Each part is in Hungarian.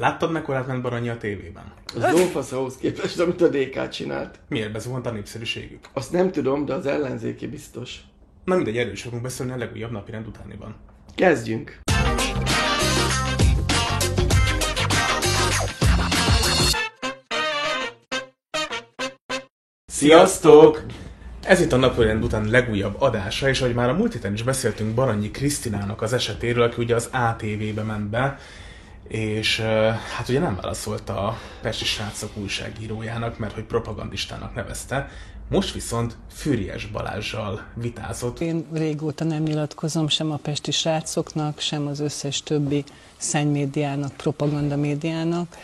Láttad, mekkorát ment Baranyi a tévében? Az lófasz ahhoz képest, amit a DK csinált. Miért bezuhant a népszerűségük? Azt nem tudom, de az ellenzéki biztos. Na mindegy, erről is fogunk beszélni a legújabb napi rend utániban. Kezdjünk! Sziasztok! Ez itt a napirend után legújabb adása, és ahogy már a múlt héten is beszéltünk Baranyi Krisztinának az esetéről, aki ugye az ATV-be ment be, és hát ugye nem válaszolta a Pesti srácok újságírójának, mert hogy propagandistának nevezte, most viszont Fűries Balázsjal vitázott. Én régóta nem nyilatkozom sem a pesti srácoknak, sem az összes többi szennymédiának, propaganda médiának.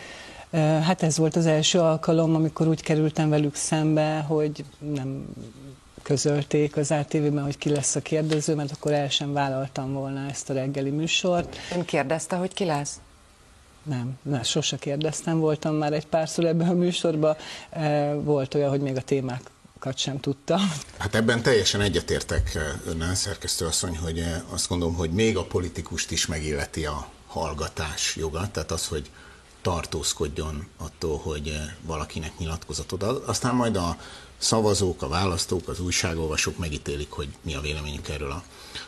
Hát ez volt az első alkalom, amikor úgy kerültem velük szembe, hogy nem közölték az ATV-ben, hogy ki lesz a kérdező, mert akkor el sem vállaltam volna ezt a reggeli műsort. Ön kérdezte, hogy ki lesz? Nem, ne, sose kérdeztem, voltam már egy párszor ebben a műsorban. Volt olyan, hogy még a témák sem tudta. Hát ebben teljesen egyetértek önnel, szerkesztő asszony, hogy azt gondolom, hogy még a politikust is megilleti a hallgatás joga, tehát az, hogy tartózkodjon attól, hogy valakinek nyilatkozatot ad. Aztán majd a szavazók, a választók, az újságolvasók megítélik, hogy mi a véleményük erről a,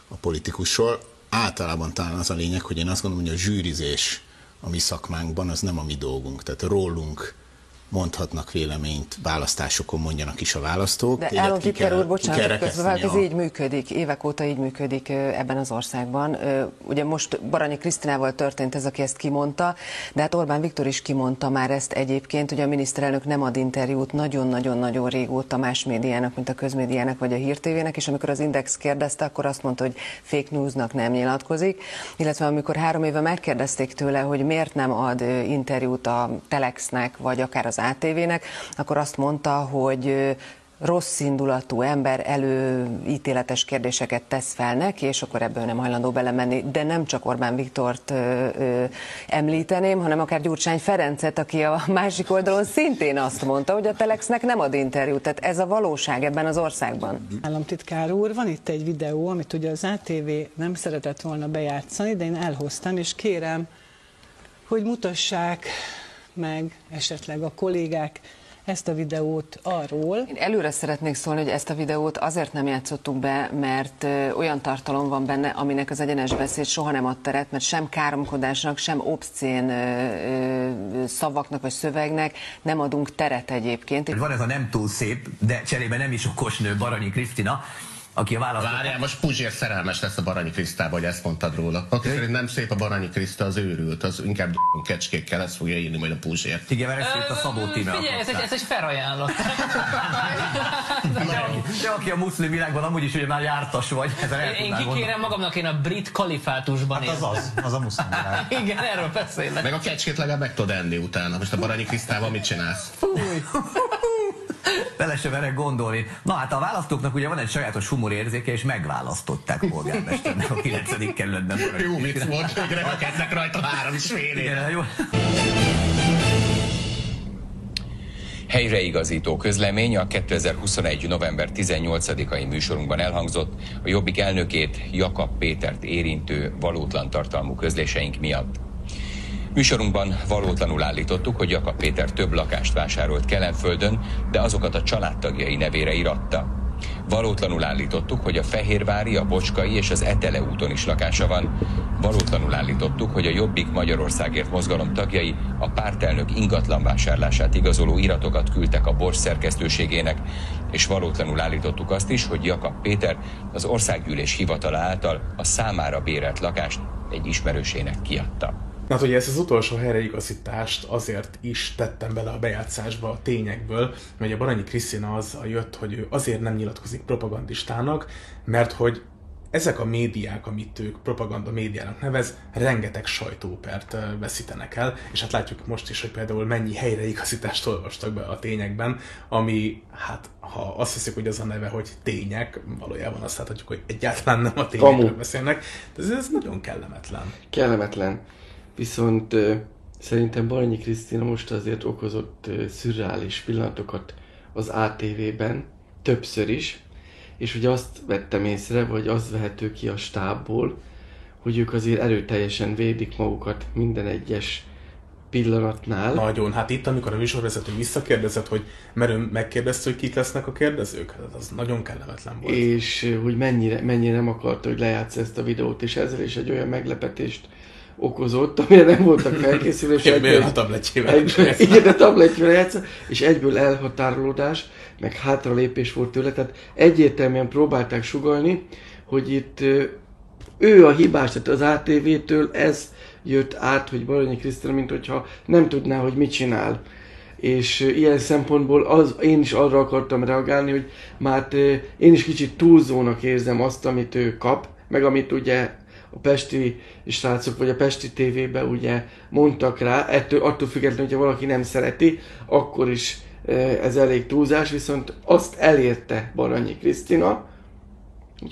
a politikusról. Általában talán az a lényeg, hogy én azt gondolom, hogy a zsűrizés a mi szakmánkban az nem a mi dolgunk. Tehát rólunk mondhatnak véleményt, választásokon mondjanak is a választók. De Elon Kipker úr, bocsánat, közben, ez így működik, évek óta így működik ebben az országban. Ugye most Baranyi Krisztinával történt ez, aki ezt kimondta, de hát Orbán Viktor is kimondta már ezt egyébként, ugye a miniszterelnök nem ad interjút nagyon-nagyon-nagyon régóta más médiának, mint a közmédiának vagy a hírtévének, és amikor az Index kérdezte, akkor azt mondta, hogy fake newsnak nem nyilatkozik, illetve amikor három éve megkérdezték tőle, hogy miért nem ad interjút a Telexnek, vagy akár az az ATV-nek, akkor azt mondta, hogy rossz indulatú ember előítéletes kérdéseket tesz fel neki, és akkor ebből nem hajlandó belemenni. De nem csak Orbán Viktort ö, ö, említeném, hanem akár Gyurcsány Ferencet, aki a másik oldalon szintén azt mondta, hogy a Telexnek nem ad interjút. Tehát ez a valóság ebben az országban. Államtitkár úr, van itt egy videó, amit ugye az ATV nem szeretett volna bejátszani, de én elhoztam, és kérem, hogy mutassák meg esetleg a kollégák ezt a videót arról. Én előre szeretnék szólni, hogy ezt a videót azért nem játszottuk be, mert olyan tartalom van benne, aminek az egyenes beszéd soha nem ad teret, mert sem káromkodásnak, sem obszcén szavaknak vagy szövegnek nem adunk teret egyébként. Van ez a nem túl szép, de cserébe nem is okos nő Baranyi Krisztina, aki a választó. Várjál, most Puzsér szerelmes lesz a Baranyi Krisztába, hogy ezt mondtad róla. Aki szerint nem szép a Baranyi Kriszta, az őrült, az inkább kecskékkel ezt fogja írni majd a Puzsér. Igen, mert ezt a Szabó Tíme Figyelj, ez egy, ez egy felajánlat. de, de, aki a muszlim világban amúgy is ugye már jártas vagy. Én kikérem magamnak, én a brit kalifátusban hát az az, az a muszlim világ. Igen, erről beszélek. Meg a kecskét legalább meg tudod enni utána. Most a Baranyi Krisztával mit csinálsz? Fúj. Bele sem merek gondolni. Na hát a választóknak ugye van egy sajátos humorérzéke, és megválasztották polgármesternek a 9. kerületben. Jó vicc volt, hogy remekednek rajta három is fél Igen, jó. Helyreigazító közlemény a 2021. november 18-ai műsorunkban elhangzott a Jobbik elnökét Jakab Pétert érintő valótlan tartalmú közléseink miatt. Műsorunkban valótlanul állítottuk, hogy Jakab Péter több lakást vásárolt Kelenföldön, de azokat a családtagjai nevére iratta. Valótlanul állítottuk, hogy a Fehérvári, a Bocskai és az Etele úton is lakása van. Valótlanul állítottuk, hogy a Jobbik Magyarországért mozgalom tagjai a pártelnök ingatlan vásárlását igazoló iratokat küldtek a Bors szerkesztőségének, és valótlanul állítottuk azt is, hogy Jakab Péter az országgyűlés hivatala által a számára bérelt lakást egy ismerősének kiadta. Na hát ugye ezt az utolsó helyreigazítást azért is tettem bele a bejátszásba a tényekből, mert a Baranyi Krisztina az a jött, hogy ő azért nem nyilatkozik propagandistának, mert hogy ezek a médiák, amit ők propaganda médiának nevez, rengeteg sajtópert veszítenek el, és hát látjuk most is, hogy például mennyi helyreigazítást olvastak be a tényekben, ami, hát ha azt hiszik, hogy az a neve, hogy tények, valójában azt láthatjuk, hogy egyáltalán nem a tényekről beszélnek, de ez, ez nagyon kellemetlen. Kellemetlen. Viszont szerintem Baranyi Krisztina most azért okozott szürreális pillanatokat az ATV-ben, többször is, és ugye azt vettem észre, vagy az vehető ki a stábból, hogy ők azért erőteljesen védik magukat minden egyes pillanatnál. Nagyon. Hát itt, amikor a műsorvezető visszakérdezett, hogy mert ő megkérdezte, hogy kik lesznek a kérdezők, hát az nagyon kellemetlen volt. És hogy mennyire, mennyire nem akarta, hogy lejátsz ezt a videót, és ezzel is egy olyan meglepetést okozott, amire nem voltak felkészülés. egyből, a tabletjével. Egyből, igen, a tabletjével játszott, és egyből elhatárolódás, meg hátralépés volt tőle, tehát egyértelműen próbálták sugalni, hogy itt ő a hibás, tehát az ATV-től ez jött át, hogy Baranyi Krisztina, mint hogyha nem tudná, hogy mit csinál. És ilyen szempontból az, én is arra akartam reagálni, hogy már én is kicsit túlzónak érzem azt, amit ő kap, meg amit ugye pesti srácok, vagy a pesti tévében ugye mondtak rá, ettől, attól függetlenül, hogyha valaki nem szereti, akkor is ez elég túlzás, viszont azt elérte Baranyi Krisztina,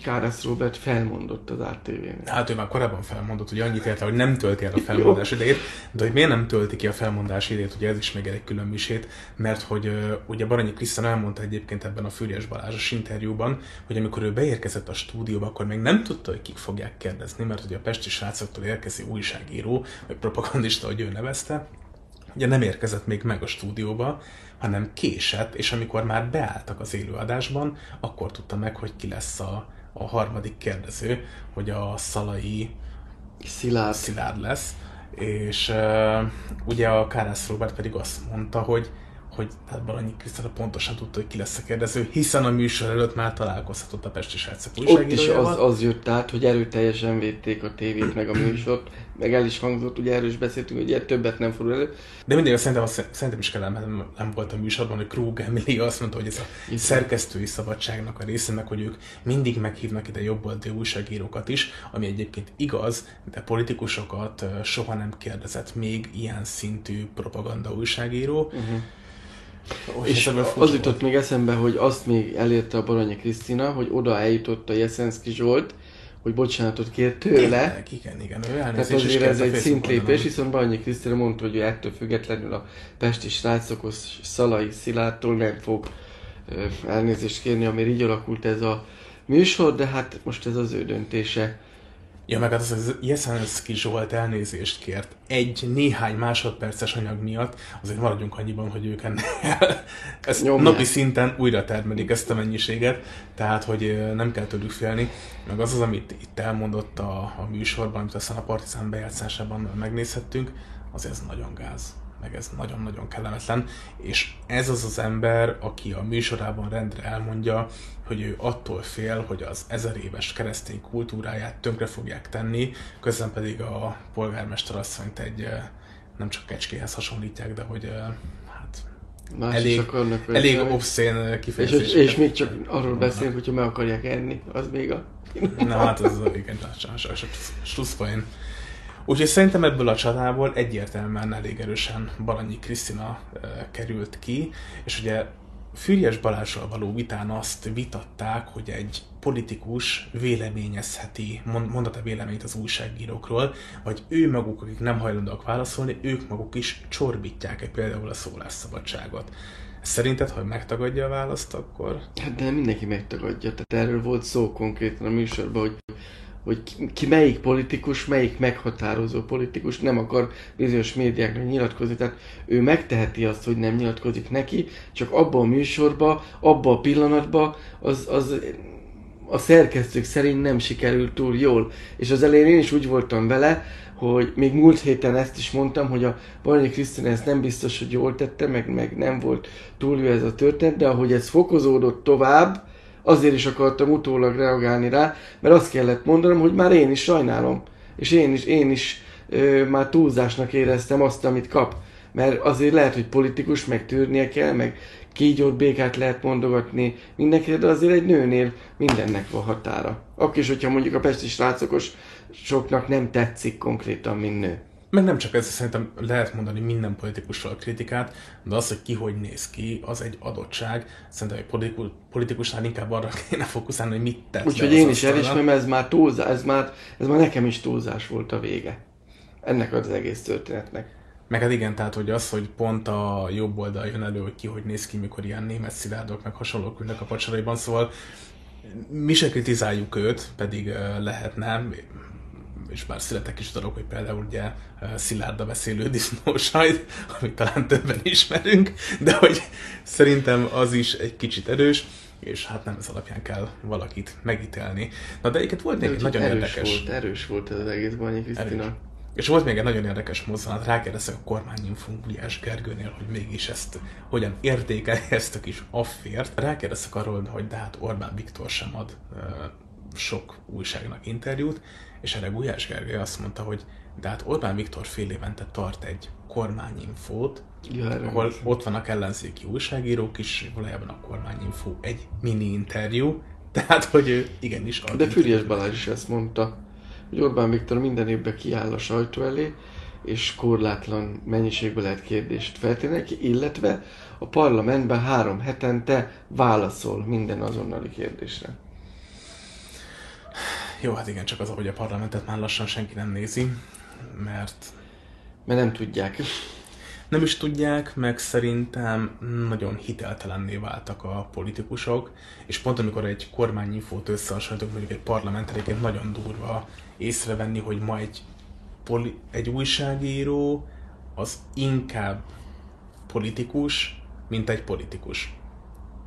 Kárász Robert felmondott az ATV-nek. Hát ő már korábban felmondott, hogy annyit érte, hogy nem tölti el a felmondás idejét, de hogy miért nem tölti ki a felmondás idejét, ugye ez is még egy külön misét, mert hogy ugye Baranyi Krisztán elmondta egyébként ebben a Füriyes Balázs interjúban, hogy amikor ő beérkezett a stúdióba, akkor még nem tudta, hogy kik fogják kérdezni, mert ugye a pesti srácoktól érkező újságíró, vagy propagandista, hogy ő nevezte, ugye nem érkezett még meg a stúdióba, hanem késett, és amikor már beálltak az élőadásban, akkor tudta meg, hogy ki lesz a, a harmadik kérdező, hogy a Szalai Szilárd, Szilárd lesz, és uh, ugye a Kárász Robert pedig azt mondta, hogy hogy hát Balanyi Krisztina pontosan tudta, hogy ki lesz a kérdező, hiszen a műsor előtt már találkozhatott a Pesti Srácok Ott is az, az jött át, hogy erőteljesen védték a tévét meg a műsort, meg el is hangzott, ugye erről is beszéltünk, hogy ilyen többet nem fordul elő. De mindig szerintem, azt, szerintem is kellene, nem, nem volt a műsorban, hogy Krug Emily azt mondta, hogy ez a Itt szerkesztői szabadságnak a része, meg hogy ők mindig meghívnak ide jobboldali újságírókat is, ami egyébként igaz, de politikusokat soha nem kérdezett még ilyen szintű propaganda újságíró. Uh-huh Oh, és az jutott még eszembe, hogy azt még elérte a Baranyi Krisztina, hogy oda eljutott a Jeszenszki Zsolt, hogy bocsánatot kér tőle. Igen, igen, ő Tehát azért ez egy szintlépés, viszont Baranyi Krisztina mondta, hogy ő ettől függetlenül a pesti srácokhoz Szalai Szilától nem fog elnézést kérni, amire így alakult ez a műsor, de hát most ez az ő döntése. Ja, meg hát az, az Jeszenszki Zsolt elnézést kért egy néhány másodperces anyag miatt, azért maradjunk annyiban, hogy ők ennél ezt Nyomják. napi szinten újra termelik ezt a mennyiséget, tehát hogy nem kell tőlük félni. Meg az az, amit itt elmondott a, a műsorban, amit aztán a Partizán bejátszásában megnézhettünk, azért ez nagyon gáz meg ez nagyon-nagyon kellemetlen, és ez az az ember, aki a műsorában rendre elmondja, hogy ő attól fél, hogy az ezer éves keresztény kultúráját tönkre fogják tenni, közben pedig a polgármester asszonyt egy eh, nem csak kecskéhez hasonlítják, de hogy eh, hát Más elég, elég obszén kifejezés. És, és, és még csak arról beszél, hogyha meg akarják enni, az még a... Na hát az igen, slusszpoén. Úgyhogy szerintem ebből a csatából egyértelműen elég erősen Balanyi Krisztina került ki, és ugye Füriyes Balázsral való vitán azt vitatták, hogy egy politikus véleményezheti, mondata véleményt az újságírókról, vagy ő maguk, akik nem hajlandóak válaszolni, ők maguk is csorbítják-e például a szólásszabadságot. Szerinted, ha megtagadja a választ, akkor... Hát de mindenki megtagadja. Tehát erről volt szó konkrétan a műsorban, hogy hogy ki, ki melyik politikus, melyik meghatározó politikus nem akar bizonyos médiáknak nyilatkozni. Tehát ő megteheti azt, hogy nem nyilatkozik neki, csak abban a műsorban, abban a pillanatban az, az a szerkesztők szerint nem sikerült túl jól. És az elején én is úgy voltam vele, hogy még múlt héten ezt is mondtam, hogy a Baranyi Krisztina ezt nem biztos, hogy jól tette, meg, meg nem volt túl jó ez a történet, de ahogy ez fokozódott tovább, azért is akartam utólag reagálni rá, mert azt kellett mondanom, hogy már én is sajnálom. És én is, én is ö, már túlzásnak éreztem azt, amit kap. Mert azért lehet, hogy politikus, meg tűrnie kell, meg kígyót, békát lehet mondogatni mindenkire, de azért egy nőnél mindennek van határa. Akkor is, hogyha mondjuk a pesti srácokos soknak nem tetszik konkrétan, mint nő. Meg nem csak ez, szerintem lehet mondani minden politikusról kritikát, de az, hogy ki hogy néz ki, az egy adottság. Szerintem egy politikus, politikusnál inkább arra kéne fókuszálni, hogy mit tett Úgyhogy én is elismerem, ez már túlzás, ez már, ez már nekem is túlzás volt a vége. Ennek az egész történetnek. Meg hát igen, tehát hogy az, hogy pont a jobb oldal jön elő, hogy ki hogy néz ki, mikor ilyen német szilárdok, meg hasonlók ülnek a pacsaraiban, szóval mi se kritizáljuk őt, pedig lehetne, és bár születek is dolog, hogy például ugye szilárda beszélő disznósajt, amit talán többen ismerünk, de hogy szerintem az is egy kicsit erős, és hát nem ez alapján kell valakit megítélni. Na de egyébként volt még egy nagyon erős érdekes... Volt, erős volt ez az egész Banyi Krisztina. És volt még egy nagyon érdekes mozzanat, rákérdeztek a kormányinfón Gulyás Gergőnél, hogy mégis ezt hogyan értékeli ezt a kis affért. Rákérdeztek arról, hogy de hát Orbán Viktor sem ad uh, sok újságnak interjút, és erre Gulyás Gergely azt mondta, hogy de hát Orbán Viktor fél évente tart egy kormányinfót, ja, ahol ott vannak ellenzéki újságírók is, valójában a kormányinfó egy mini interjú, tehát hogy ő igenis. De Füriás Balázs is ezt mondta, hogy Orbán Viktor minden évben kiáll a sajtó elé, és korlátlan mennyiségben lehet kérdést feltenni neki, illetve a parlamentben három hetente válaszol minden azonnali kérdésre. Jó, hát igen, csak az, hogy a parlamentet már lassan senki nem nézi, mert... Mert nem tudják. Nem is tudják, meg szerintem nagyon hiteltelenné váltak a politikusok, és pont amikor egy kormányinfót összehasonlítok, mondjuk egy parlamenteréként nagyon durva észrevenni, hogy ma egy, poli- egy újságíró az inkább politikus, mint egy politikus.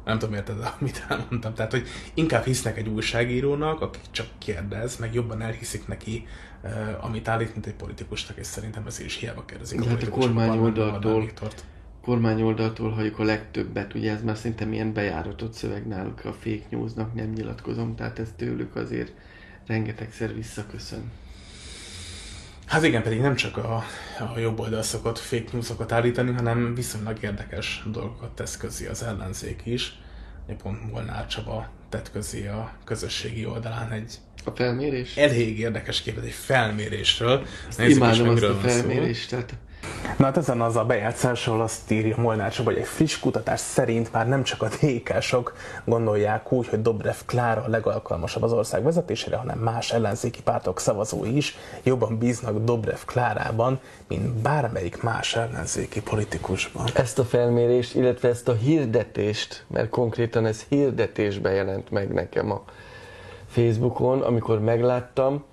Nem tudom, érted, amit elmondtam. Tehát, hogy inkább hisznek egy újságírónak, aki csak kérdez, meg jobban elhiszik neki, uh, amit állít, mint egy politikusnak, és szerintem ez is hiába kérdezik. De a hát a kormány oldaltól, kormány oldaltól halljuk a legtöbbet, ugye ez már szinte milyen bejáratott szöveg náluk a fake newsnak, nem nyilatkozom, tehát ez tőlük azért rengetegszer visszaköszön. Hát igen, pedig nem csak a, a jobb oldal szokott fake newsokat állítani, hanem viszonylag érdekes dolgokat tesz közé az ellenzék is. Pont Molnár Csaba tett közé a közösségi oldalán egy a felmérés? Elég érdekes képet egy felmérésről. Nézzük imádom is, azt a felmérést, tehát Na hát ezen az a bejátszás, ahol azt írja Molnár Csaba, hogy egy friss kutatás szerint már nem csak a dk gondolják úgy, hogy Dobrev Klára a legalkalmasabb az ország vezetésére, hanem más ellenzéki pártok szavazói is jobban bíznak Dobrev Klárában, mint bármelyik más ellenzéki politikusban. Ezt a felmérést, illetve ezt a hirdetést, mert konkrétan ez hirdetésbe jelent meg nekem a Facebookon, amikor megláttam,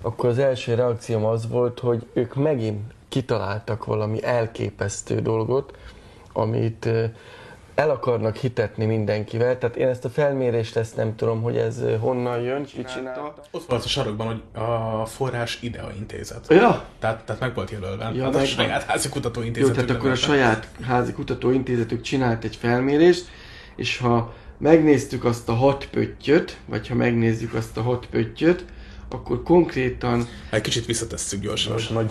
akkor az első reakcióm az volt, hogy ők megint kitaláltak valami elképesztő dolgot, amit el akarnak hitetni mindenkivel. Tehát én ezt a felmérést ezt nem tudom, hogy ez honnan jön, ki csinálta. Ott volt a sarokban, hogy a forrás IDEA intézet. Ja. Tehát, tehát meg volt jelölve. Ja, hát a saját házi kutatóintézetük. Jó, tehát akkor a saját házi kutatóintézetük csinált egy felmérést, és ha megnéztük azt a hat pöttyöt, vagy ha megnézzük azt a hat pöttyöt, akkor konkrétan... Egy kicsit visszatesszük gyorsan. Most nagy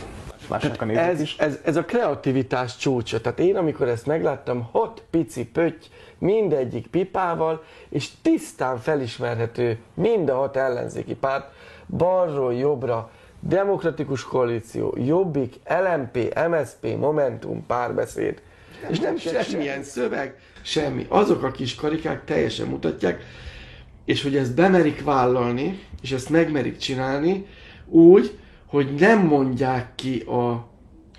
másnak a ez, is. Ez, ez a kreativitás csúcsa. Tehát én, amikor ezt megláttam, hat pici pötty, mindegyik pipával, és tisztán felismerhető mind a hat ellenzéki párt, balról jobbra, demokratikus koalíció, Jobbik, LMP, MSP, Momentum, párbeszéd. Nem és nem semmilyen szöveg, semmi. Azok a kis karikák teljesen mutatják, és hogy ezt bemerik vállalni, és ezt megmerik csinálni, úgy, hogy nem mondják ki a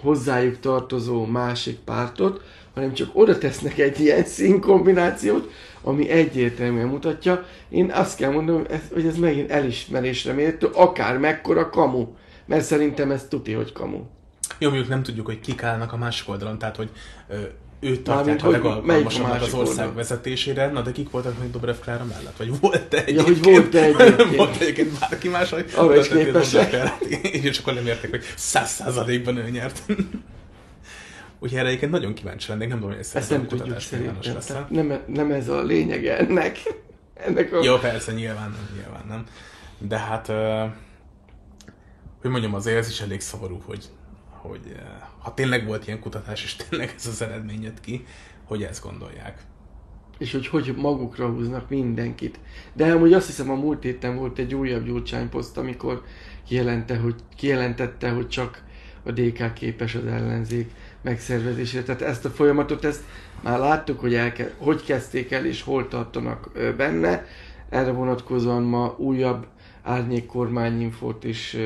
hozzájuk tartozó másik pártot, hanem csak oda tesznek egy ilyen színkombinációt, ami egyértelműen mutatja. Én azt kell mondanom, hogy ez megint elismerésre méltó, akár mekkora kamu. Mert szerintem ez tuti, hogy kamu. Jó, mondjuk nem tudjuk, hogy kik állnak a másik oldalon, tehát hogy őt tartják a legalkalmasabbnak az ország oldal? vezetésére, na de kik voltak még Dobrev Klára mellett? Vagy volt-e egyébként? Ja, hogy volt-e egyébként? volt egyébként bárki más, hogy arra is képesek. És akkor nem értek, hogy száz százalékban ő nyert. Úgyhogy erre egyébként nagyon kíváncsi lennék, nem tudom, hogy ez nem tudjuk szerintem. Nem, nem ez a lényege ennek. ennek a... Jó, persze, nyilván nem, nyilván nem. De hát, hogy mondjam, azért ez is elég szomorú, hogy hogy eh, ha tényleg volt ilyen kutatás, és tényleg ez az eredmény ki, hogy ezt gondolják. És hogy hogy magukra húznak mindenkit. De amúgy azt hiszem a múlt héten volt egy újabb Gyurcsány poszt, amikor kijelente, hogy, kijelentette, hogy csak a DK képes az ellenzék megszervezésére. Tehát ezt a folyamatot, ezt már láttuk, hogy, elke, hogy kezdték el és hol tartanak benne. Erre vonatkozóan ma újabb árnyék kormányinfót is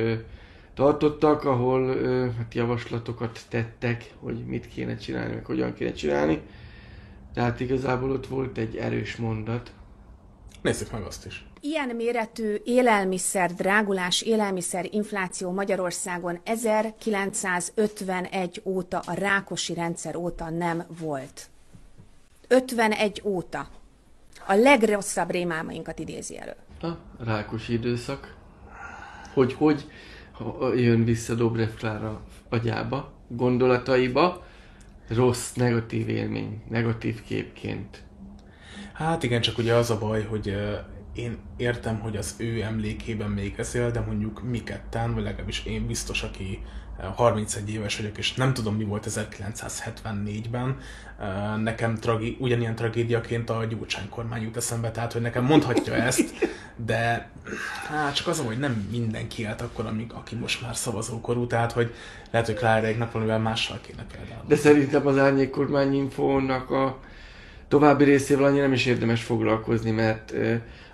tartottak, ahol hát javaslatokat tettek, hogy mit kéne csinálni, meg hogyan kéne csinálni. Tehát igazából ott volt egy erős mondat. Nézzük meg azt is. Ilyen méretű élelmiszer drágulás, élelmiszer infláció Magyarországon 1951 óta, a Rákosi rendszer óta nem volt. 51 óta. A legrosszabb rémálmainkat idézi elő. A Rákosi időszak. Hogy, hogy jön vissza Dobrev Klára agyába, gondolataiba, rossz, negatív élmény, negatív képként. Hát igen, csak ugye az a baj, hogy én értem, hogy az ő emlékében még ezél, de mondjuk mi ketten, vagy legalábbis én biztos, aki 31 éves vagyok, és nem tudom, mi volt 1974-ben. Nekem tragi, ugyanilyen tragédiaként a Gyurcsány kormány jut eszembe, tehát hogy nekem mondhatja ezt, de hát csak az, hogy nem mindenki élt akkor, amíg, aki most már szavazókorú, tehát hogy lehet, hogy Kláreiknak valamivel mással kéne például. De szerintem az árnyék kormány infónak a további részével annyira nem is érdemes foglalkozni, mert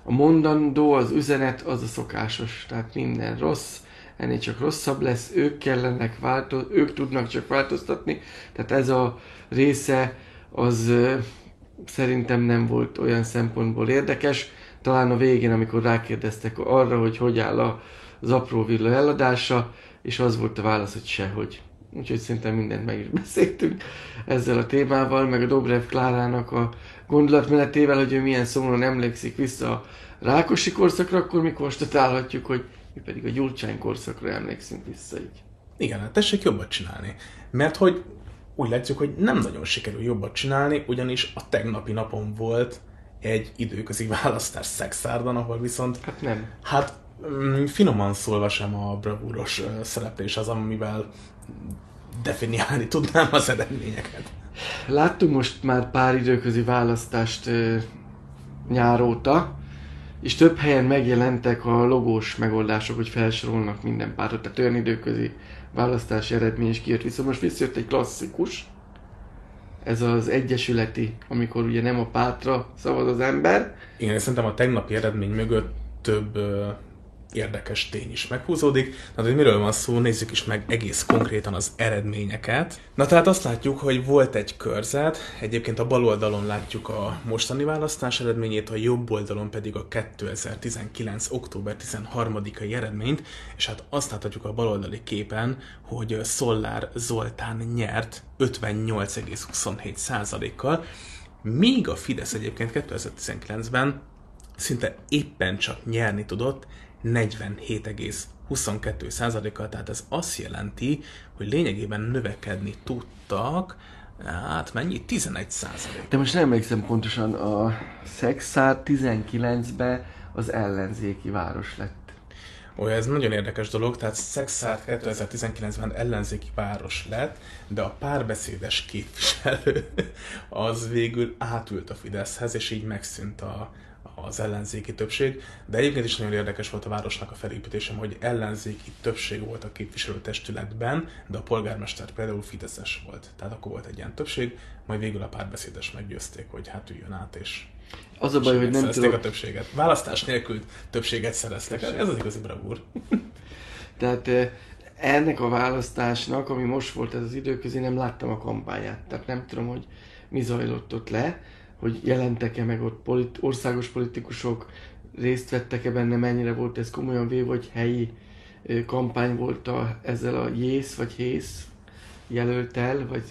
a mondandó, az üzenet az a szokásos, tehát minden rossz, ennél csak rosszabb lesz, ők kellenek változ, ők tudnak csak változtatni, tehát ez a része az szerintem nem volt olyan szempontból érdekes. Talán a végén, amikor rákérdeztek arra, hogy hogy áll az apró villa eladása, és az volt a válasz, hogy sehogy. Úgyhogy szerintem mindent meg is beszéltünk ezzel a témával, meg a Dobrev Klárának a gondolatmenetével, hogy ő milyen szomorúan emlékszik vissza a Rákosi korszakra, akkor mi konstatálhatjuk, hogy mi pedig a Gyurcsány korszakra emlékszünk vissza így. Igen, hát tessék jobbat csinálni. Mert hogy úgy látjuk, hogy nem nagyon sikerül jobbat csinálni, ugyanis a tegnapi napon volt egy időközi választás Szexárdan, ahol viszont... Hát nem. Hát mm, finoman szólva sem a bravúros szereplés az, amivel definiálni tudnám az eredményeket. Láttunk most már pár időközi választást nyáróta, és több helyen megjelentek a logós megoldások, hogy felsorolnak minden pártot, tehát olyan időközi választási eredmény is kijött. Viszont most visszajött egy klasszikus, ez az egyesületi, amikor ugye nem a pártra szavaz az ember. Igen, szerintem a tegnapi eredmény mögött több érdekes tény is meghúzódik. Na, hogy miről van szó, nézzük is meg egész konkrétan az eredményeket. Na tehát azt látjuk, hogy volt egy körzet, egyébként a bal oldalon látjuk a mostani választás eredményét, a jobb oldalon pedig a 2019. október 13-ai eredményt, és hát azt láthatjuk a baloldali képen, hogy Szollár Zoltán nyert 58,27%-kal, míg a Fidesz egyébként 2019-ben szinte éppen csak nyerni tudott 47,22 százalékkal, tehát ez azt jelenti, hogy lényegében növekedni tudtak, hát mennyi? 11 százalék. De most nem emlékszem pontosan, a Szexár 19-ben az ellenzéki város lett. Ó, ez nagyon érdekes dolog, tehát Szexár 2019-ben ellenzéki város lett, de a párbeszédes képviselő az végül átült a Fideszhez, és így megszűnt a, az ellenzéki többség, de egyébként is nagyon érdekes volt a városnak a felépítésem, hogy ellenzéki többség volt a képviselőtestületben, de a polgármester például Fideszes volt. Tehát akkor volt egy ilyen többség, majd végül a párbeszédes meggyőzték, hogy hát üljön át, és az a baj, hogy nem tudok... a többséget. Választás nélkül többséget szereztek. Ez az igazi bravúr. Tehát ennek a választásnak, ami most volt ez az időközi, nem láttam a kampányát. Tehát nem tudom, hogy mi zajlott ott le hogy jelentek-e meg ott polit- országos politikusok, részt vettek-e benne, mennyire volt ez komolyan véve, vagy helyi kampány volt a, ezzel a JÉSZ vagy HÉSZ jelöltel, vagy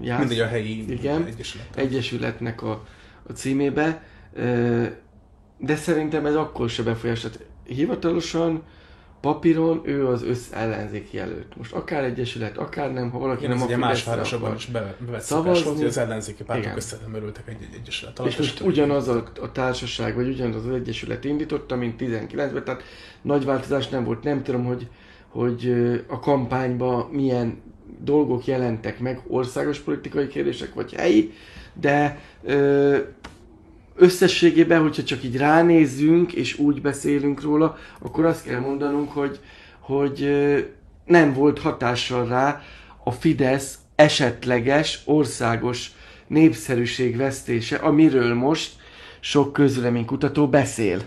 jász, Mindegy a helyi igen, egyesületnek a, a címébe. De szerintem ez akkor se befolyás. Hivatalosan papíron ő az összellenzéki jelölt. Most akár egyesület, akár nem, ha valaki Igen, nem a más városokban is bevett szavazni, volt, hogy az ellenzéki pártok össze nem örültek egy, egy egyesület alatt. És most ugyanaz a, a társaság, vagy ugyanaz az egyesület indította, mint 19-ben, tehát nagy változás nem volt. Nem tudom, hogy, hogy a kampányban milyen dolgok jelentek meg, országos politikai kérdések, vagy helyi, de ö, összességében, hogyha csak így ránézzünk, és úgy beszélünk róla, akkor azt kell mondanunk, hogy, hogy nem volt hatással rá a Fidesz esetleges országos népszerűség vesztése, amiről most sok közleménykutató beszél.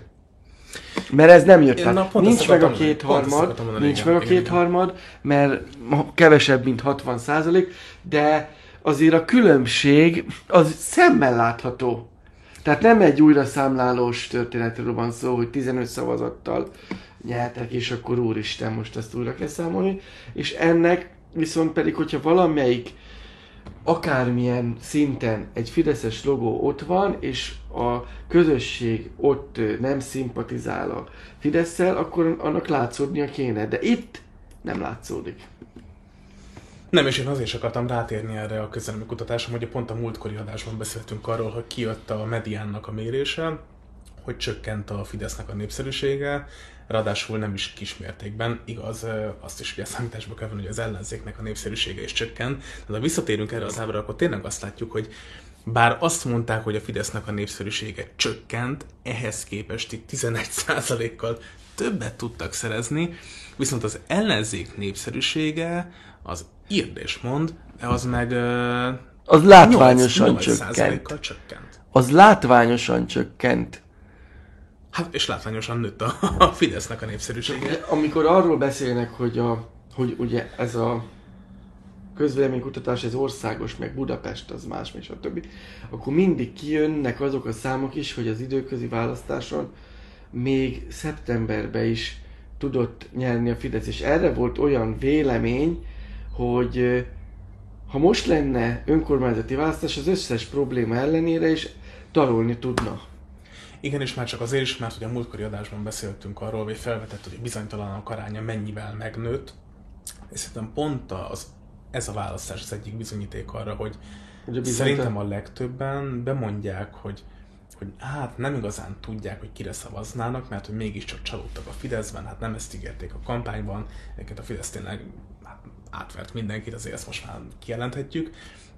Mert ez nem jött át. Nincs meg a kétharmad, nincs meg a kétharmad, mert kevesebb, mint 60 százalék, de azért a különbség az szemmel látható. Tehát nem egy újra számlálós történetről van szó, hogy 15 szavazattal nyertek, és akkor úristen, most ezt újra kell számolni. És ennek viszont pedig, hogyha valamelyik akármilyen szinten egy Fideszes logó ott van, és a közösség ott nem szimpatizál a fidesz akkor annak látszódnia kéne. De itt nem látszódik. Nem, és én azért is akartam rátérni erre a közelmi kutatásom, hogy pont a múltkori adásban beszéltünk arról, hogy kijött a mediánnak a mérése, hogy csökkent a Fidesznek a népszerűsége, ráadásul nem is kismértékben, igaz, azt is ugye számításba kell venni, hogy az ellenzéknek a népszerűsége is csökkent. De ha visszatérünk erre az ábra, akkor tényleg azt látjuk, hogy bár azt mondták, hogy a Fidesznek a népszerűsége csökkent, ehhez képest itt 11%-kal többet tudtak szerezni, viszont az ellenzék népszerűsége az írd és mond, de az meg az látványosan 8, 8 csökkent. csökkent. Az látványosan csökkent. Hát, és látványosan nőtt a, a Fidesznek a népszerűsége. Amikor arról beszélnek, hogy, a, hogy ugye ez a közvéleménykutatás, ez országos, meg Budapest az más, és a többi, akkor mindig kijönnek azok a számok is, hogy az időközi választáson még szeptemberben is tudott nyerni a Fidesz, és erre volt olyan vélemény, hogy ha most lenne önkormányzati választás, az összes probléma ellenére is tarolni tudna. Igen, és már csak azért is, mert hogy a múltkori adásban beszéltünk arról, hogy felvetett, hogy a bizonytalanok aránya mennyivel megnőtt, és szerintem pont az, ez a választás az egyik bizonyíték arra, hogy Ugye szerintem a legtöbben bemondják, hogy hogy hát nem igazán tudják, hogy kire szavaznának, mert hogy mégiscsak csalódtak a Fideszben, hát nem ezt ígérték a kampányban, egyébként a Fidesz tényleg átvert mindenkit, azért ezt most már kijelenthetjük,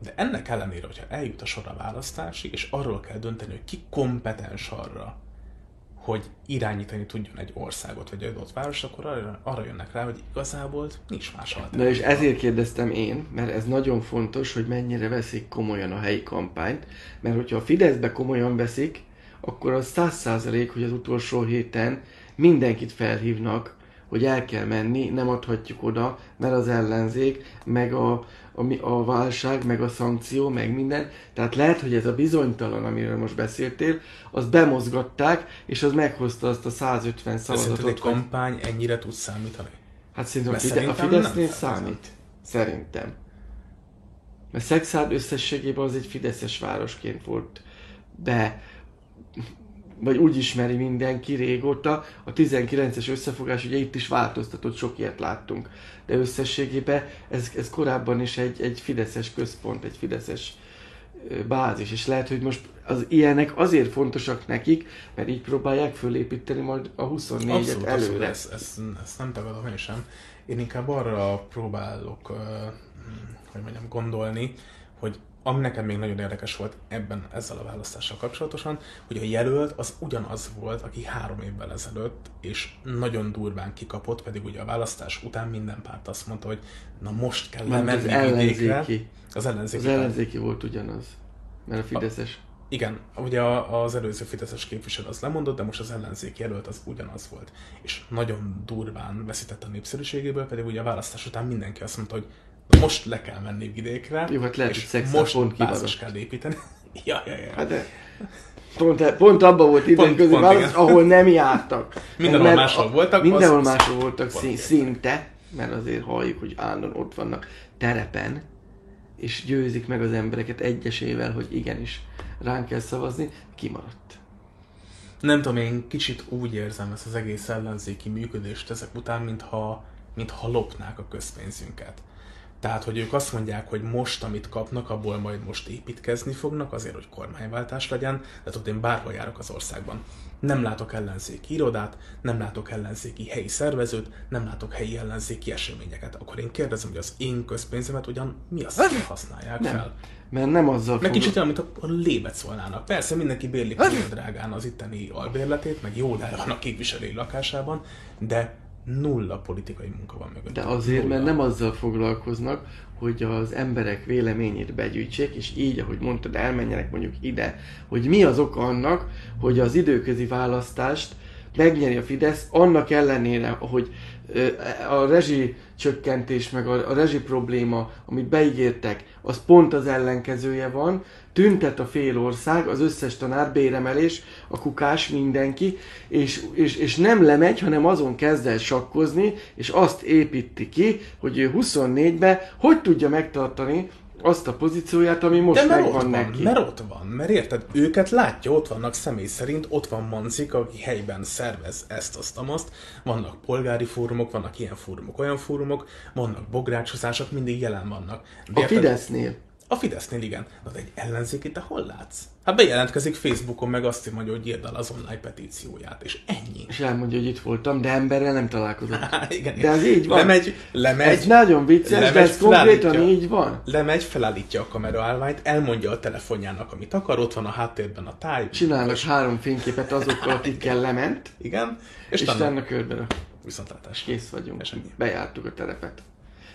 de ennek ellenére, hogyha eljut a sor a választásig, és arról kell dönteni, hogy ki kompetens arra, hogy irányítani tudjon egy országot, vagy egy adott város, akkor arra, arra jönnek rá, hogy igazából nincs más alternatíva. Na és ezért kérdeztem én, mert ez nagyon fontos, hogy mennyire veszik komolyan a helyi kampányt, mert hogyha a Fideszbe komolyan veszik, akkor az száz százalék, hogy az utolsó héten mindenkit felhívnak, hogy el kell menni, nem adhatjuk oda, mert az ellenzék, meg a, a, a válság, meg a szankció, meg minden. Tehát lehet, hogy ez a bizonytalan, amiről most beszéltél, az bemozgatták, és az meghozta azt a 150 szavazatot. Szerinted egy kampány ennyire tud számítani? Hát szerintem a, Fide- a Fidesznél számít. Szerintem. Mert Szexárd összességében az egy fideszes városként volt be vagy úgy ismeri mindenki régóta. A 19-es összefogás ugye itt is változtatott, sok ilyet láttunk. De összességében ez, ez korábban is egy, egy fideszes központ, egy fideszes bázis, és lehet, hogy most az ilyenek azért fontosak nekik, mert így próbálják fölépíteni majd a 24-et abszolút, előre. Abszolút, ezt, ezt, ezt nem tagadom én sem. Én inkább arra próbálok, hogy mondjam, gondolni, hogy ami nekem még nagyon érdekes volt ebben ezzel a választással kapcsolatosan, hogy a jelölt az ugyanaz volt, aki három évvel ezelőtt, és nagyon durván kikapott, pedig ugye a választás után minden párt azt mondta, hogy na most kell lemenni az ellenzéki. Az ellenzéki. Az ellenzéki volt ugyanaz, mert a Fideszes. A, igen, ugye az előző Fideszes képviselő az lemondott, de most az ellenzék jelölt az ugyanaz volt. És nagyon durván veszített a népszerűségéből, pedig ugye a választás után mindenki azt mondta, hogy most le kell menni vidékre, Jó, hát lehet, és hogy most pont bázis kell építeni. ja, ja, ja. Hát de pont, pont abban volt időközi válasz, ahol nem jártak. Mindenhol máshol voltak. Mindenhol máshol voltak szín, szinte, mert azért halljuk, hogy állandóan ott vannak terepen, és győzik meg az embereket egyesével, hogy igenis ránk kell szavazni, kimaradt. Nem tudom, én kicsit úgy érzem ezt az egész ellenzéki működést ezek után, mintha, mintha lopnák a közpénzünket. Tehát, hogy ők azt mondják, hogy most, amit kapnak, abból majd most építkezni fognak, azért, hogy kormányváltás legyen, de tudod, én bárhol járok az országban. Nem látok ellenzéki irodát, nem látok ellenzéki helyi szervezőt, nem látok helyi ellenzéki eseményeket. Akkor én kérdezem, hogy az én közpénzemet ugyan mi azt használják nem. fel? Mert nem azzal Meg kicsit olyan, mint a lébet szólnának. Persze mindenki bérli drágán az itteni albérletét, meg jó van a képviselői lakásában, de nulla politikai munka van mögött. De azért, nulla. mert nem azzal foglalkoznak, hogy az emberek véleményét begyűjtsék, és így, ahogy mondtad, elmenjenek mondjuk ide, hogy mi az oka annak, hogy az időközi választást megnyeri a Fidesz, annak ellenére, hogy a rezsi csökkentés, meg a, a rezsi probléma, amit beígértek, az pont az ellenkezője van, tüntet a fél ország, az összes tanár, béremelés, a kukás, mindenki, és, és, és nem lemegy, hanem azon kezd el sakkozni, és azt építi ki, hogy ő 24-be hogy tudja megtartani azt a pozícióját, ami most De megvan van, neki. Mert ott van, mert érted, őket látja, ott vannak személy szerint, ott van Manzik, aki helyben szervez ezt, azt, azt, vannak polgári fórumok, vannak ilyen fórumok, olyan fórumok, vannak bográcsozások, mindig jelen vannak. De a érted, Fidesznél. A Fidesznél igen. De egy ellenzéki te hol látsz? Hát bejelentkezik Facebookon, meg azt mondja, hogy írd el az online petícióját, és ennyi. És elmondja, hogy itt voltam, de emberrel nem találkozott. Há, igen, de ez így van. Lemegy, lemegy, egy nagyon vicces, lemegy, de ez konkrétan így van. Lemegy, felállítja a kameraállványt, elmondja a telefonjának, amit akar, ott van a háttérben a táj. Csinálnak és... három fényképet azokkal, akikkel lement. Igen. És, és a körbe. Viszontlátás. Kész vagyunk. Bejártuk a terepet.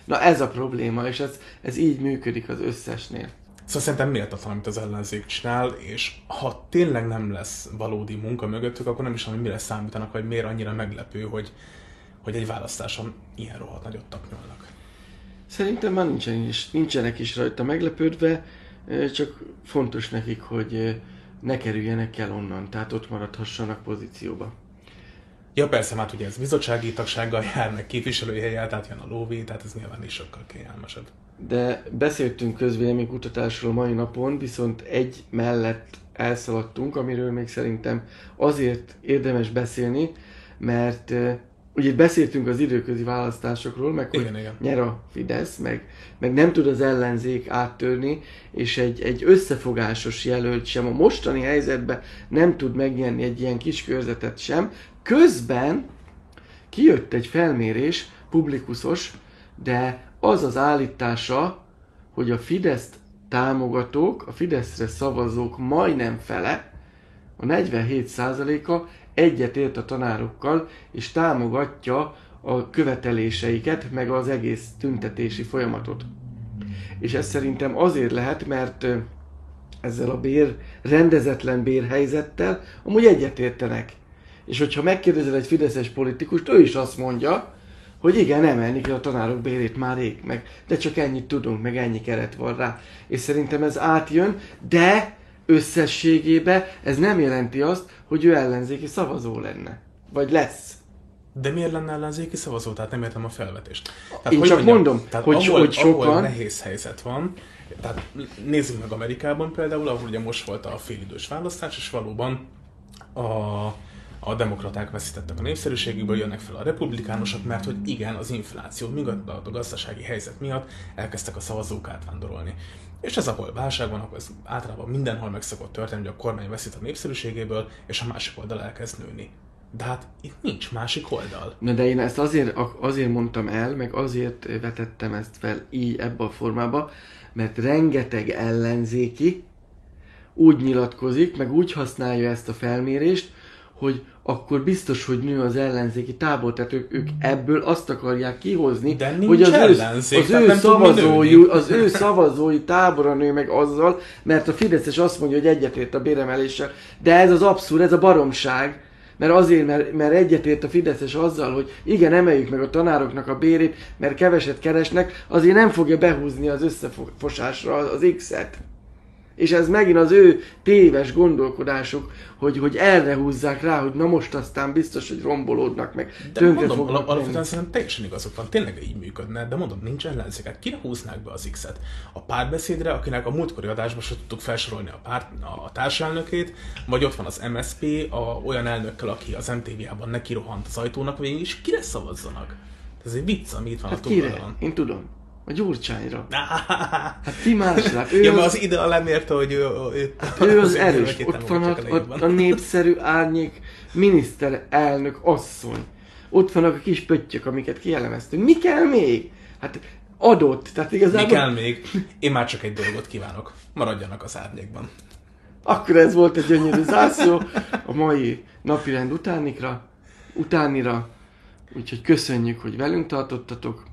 Na ez a probléma, és ez, ez így működik az összesnél. Szóval szerintem méltatlan, amit az ellenzék csinál, és ha tényleg nem lesz valódi munka mögöttük, akkor nem is tudom, hogy mire számítanak, vagy miért annyira meglepő, hogy, hogy egy választáson ilyen rohadt nagyot tapnyolnak. Szerintem már nincsen is, nincsenek is rajta meglepődve, csak fontos nekik, hogy ne kerüljenek el onnan, tehát ott maradhassanak pozícióba. Ja persze, hát ugye ez bizottsági tagsággal jár, meg képviselői helyel, tehát jön a lóvé, tehát ez nyilván is sokkal kényelmesebb. De beszéltünk közvéleménykutatásról mai napon, viszont egy mellett elszaladtunk, amiről még szerintem azért érdemes beszélni, mert ugye beszéltünk az időközi választásokról, meg hogy igen, igen. nyer a Fidesz, meg, meg nem tud az ellenzék áttörni, és egy, egy összefogásos jelölt sem a mostani helyzetben nem tud megnyerni egy ilyen kis körzetet sem, Közben kijött egy felmérés, publikusos, de az az állítása, hogy a Fidesz támogatók, a Fideszre szavazók majdnem fele, a 47%-a egyetért a tanárokkal, és támogatja a követeléseiket, meg az egész tüntetési folyamatot. És ez szerintem azért lehet, mert ezzel a bér, rendezetlen bérhelyzettel amúgy egyetértenek. És hogyha megkérdezel egy fideszes politikust, ő is azt mondja, hogy igen, emelni kell a tanárok bérét már rég meg, de csak ennyit tudunk, meg ennyi keret van rá. És szerintem ez átjön, de összességében ez nem jelenti azt, hogy ő ellenzéki szavazó lenne. Vagy lesz. De miért lenne ellenzéki szavazó? Tehát nem értem a felvetést. Tehát, Én csak mondjam, mondom, tehát hogy, ahol, hogy sokan... Ahol nehéz helyzet van, tehát nézzük meg Amerikában például, ahol ugye most volt a félidős választás, és valóban a a demokraták veszítettek a népszerűségükből, jönnek fel a republikánusok, mert hogy igen, az infláció, miatt a gazdasági helyzet miatt elkezdtek a szavazók átvándorolni. És ez ahol válság van, akkor ez általában mindenhol meg szokott történni, hogy a kormány veszít a népszerűségéből, és a másik oldal elkezd nőni. De hát itt nincs másik oldal. Na de én ezt azért, azért mondtam el, meg azért vetettem ezt fel így ebbe a formába, mert rengeteg ellenzéki úgy nyilatkozik, meg úgy használja ezt a felmérést, hogy akkor biztos, hogy nő az ellenzéki tábor, tehát ők, ők ebből azt akarják kihozni, De hogy az ellenzék, ő, az, ő szavazói, az ő szavazói tábora nő meg azzal, mert a Fideszes azt mondja, hogy egyetért a béremeléssel. De ez az abszurd, ez a baromság, mert azért, mert, mert egyetért a Fideszes azzal, hogy igen, emeljük meg a tanároknak a bérét, mert keveset keresnek, azért nem fogja behúzni az összefosásra az X-et. És ez megint az ő téves gondolkodásuk, hogy, hogy erre húzzák rá, hogy na most aztán biztos, hogy rombolódnak meg. De mondom, al- alapvetően szerintem teljesen igazuk van, tényleg így működne, de mondom, nincs ellenzéket. Kire húznák be az X-et? A párbeszédre, akinek a múltkori adásban sem tudtuk felsorolni a, párt, a társelnökét, vagy ott van az MSP, a, olyan elnökkel, aki az MTV-ában neki rohant az ajtónak, vagy is kire szavazzanak? Ez egy vicc, ami itt van hát a túloldalon. Én tudom. A Gyurcsányra. Hát ki másra? Ő ja, az, az ide a lemérte, hogy ő, ő, hát ő az erős. Ott van a, a, a népszerű árnyék miniszterelnök asszony. Ott vannak a kis pöttyök, amiket kielemeztünk. Mi kell még? Hát adott. Tehát igazából... Mi kell még? Én már csak egy dolgot kívánok. Maradjanak az árnyékban. Akkor ez volt egy gyönyörű zászló a mai napirend utánikra, utánira. Úgyhogy köszönjük, hogy velünk tartottatok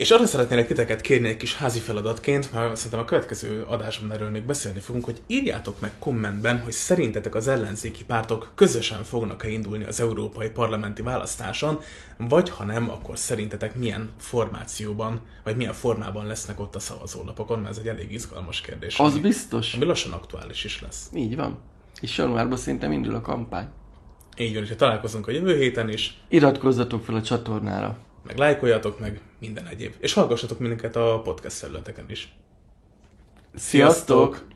És arra szeretnélek titeket kérni egy kis házi feladatként, mert szerintem a következő adásban erről még beszélni fogunk, hogy írjátok meg kommentben, hogy szerintetek az ellenzéki pártok közösen fognak-e indulni az európai parlamenti választáson, vagy ha nem, akkor szerintetek milyen formációban, vagy milyen formában lesznek ott a szavazólapokon, mert ez egy elég izgalmas kérdés. Az ami, biztos. Ami lassan aktuális is lesz. Így van. És januárban szerintem indul a kampány. Így van, és találkozunk a jövő héten is. Iratkozzatok fel a csatornára meg lájkoljatok, meg minden egyéb. És hallgassatok minket a podcast felületeken is. Sziasztok!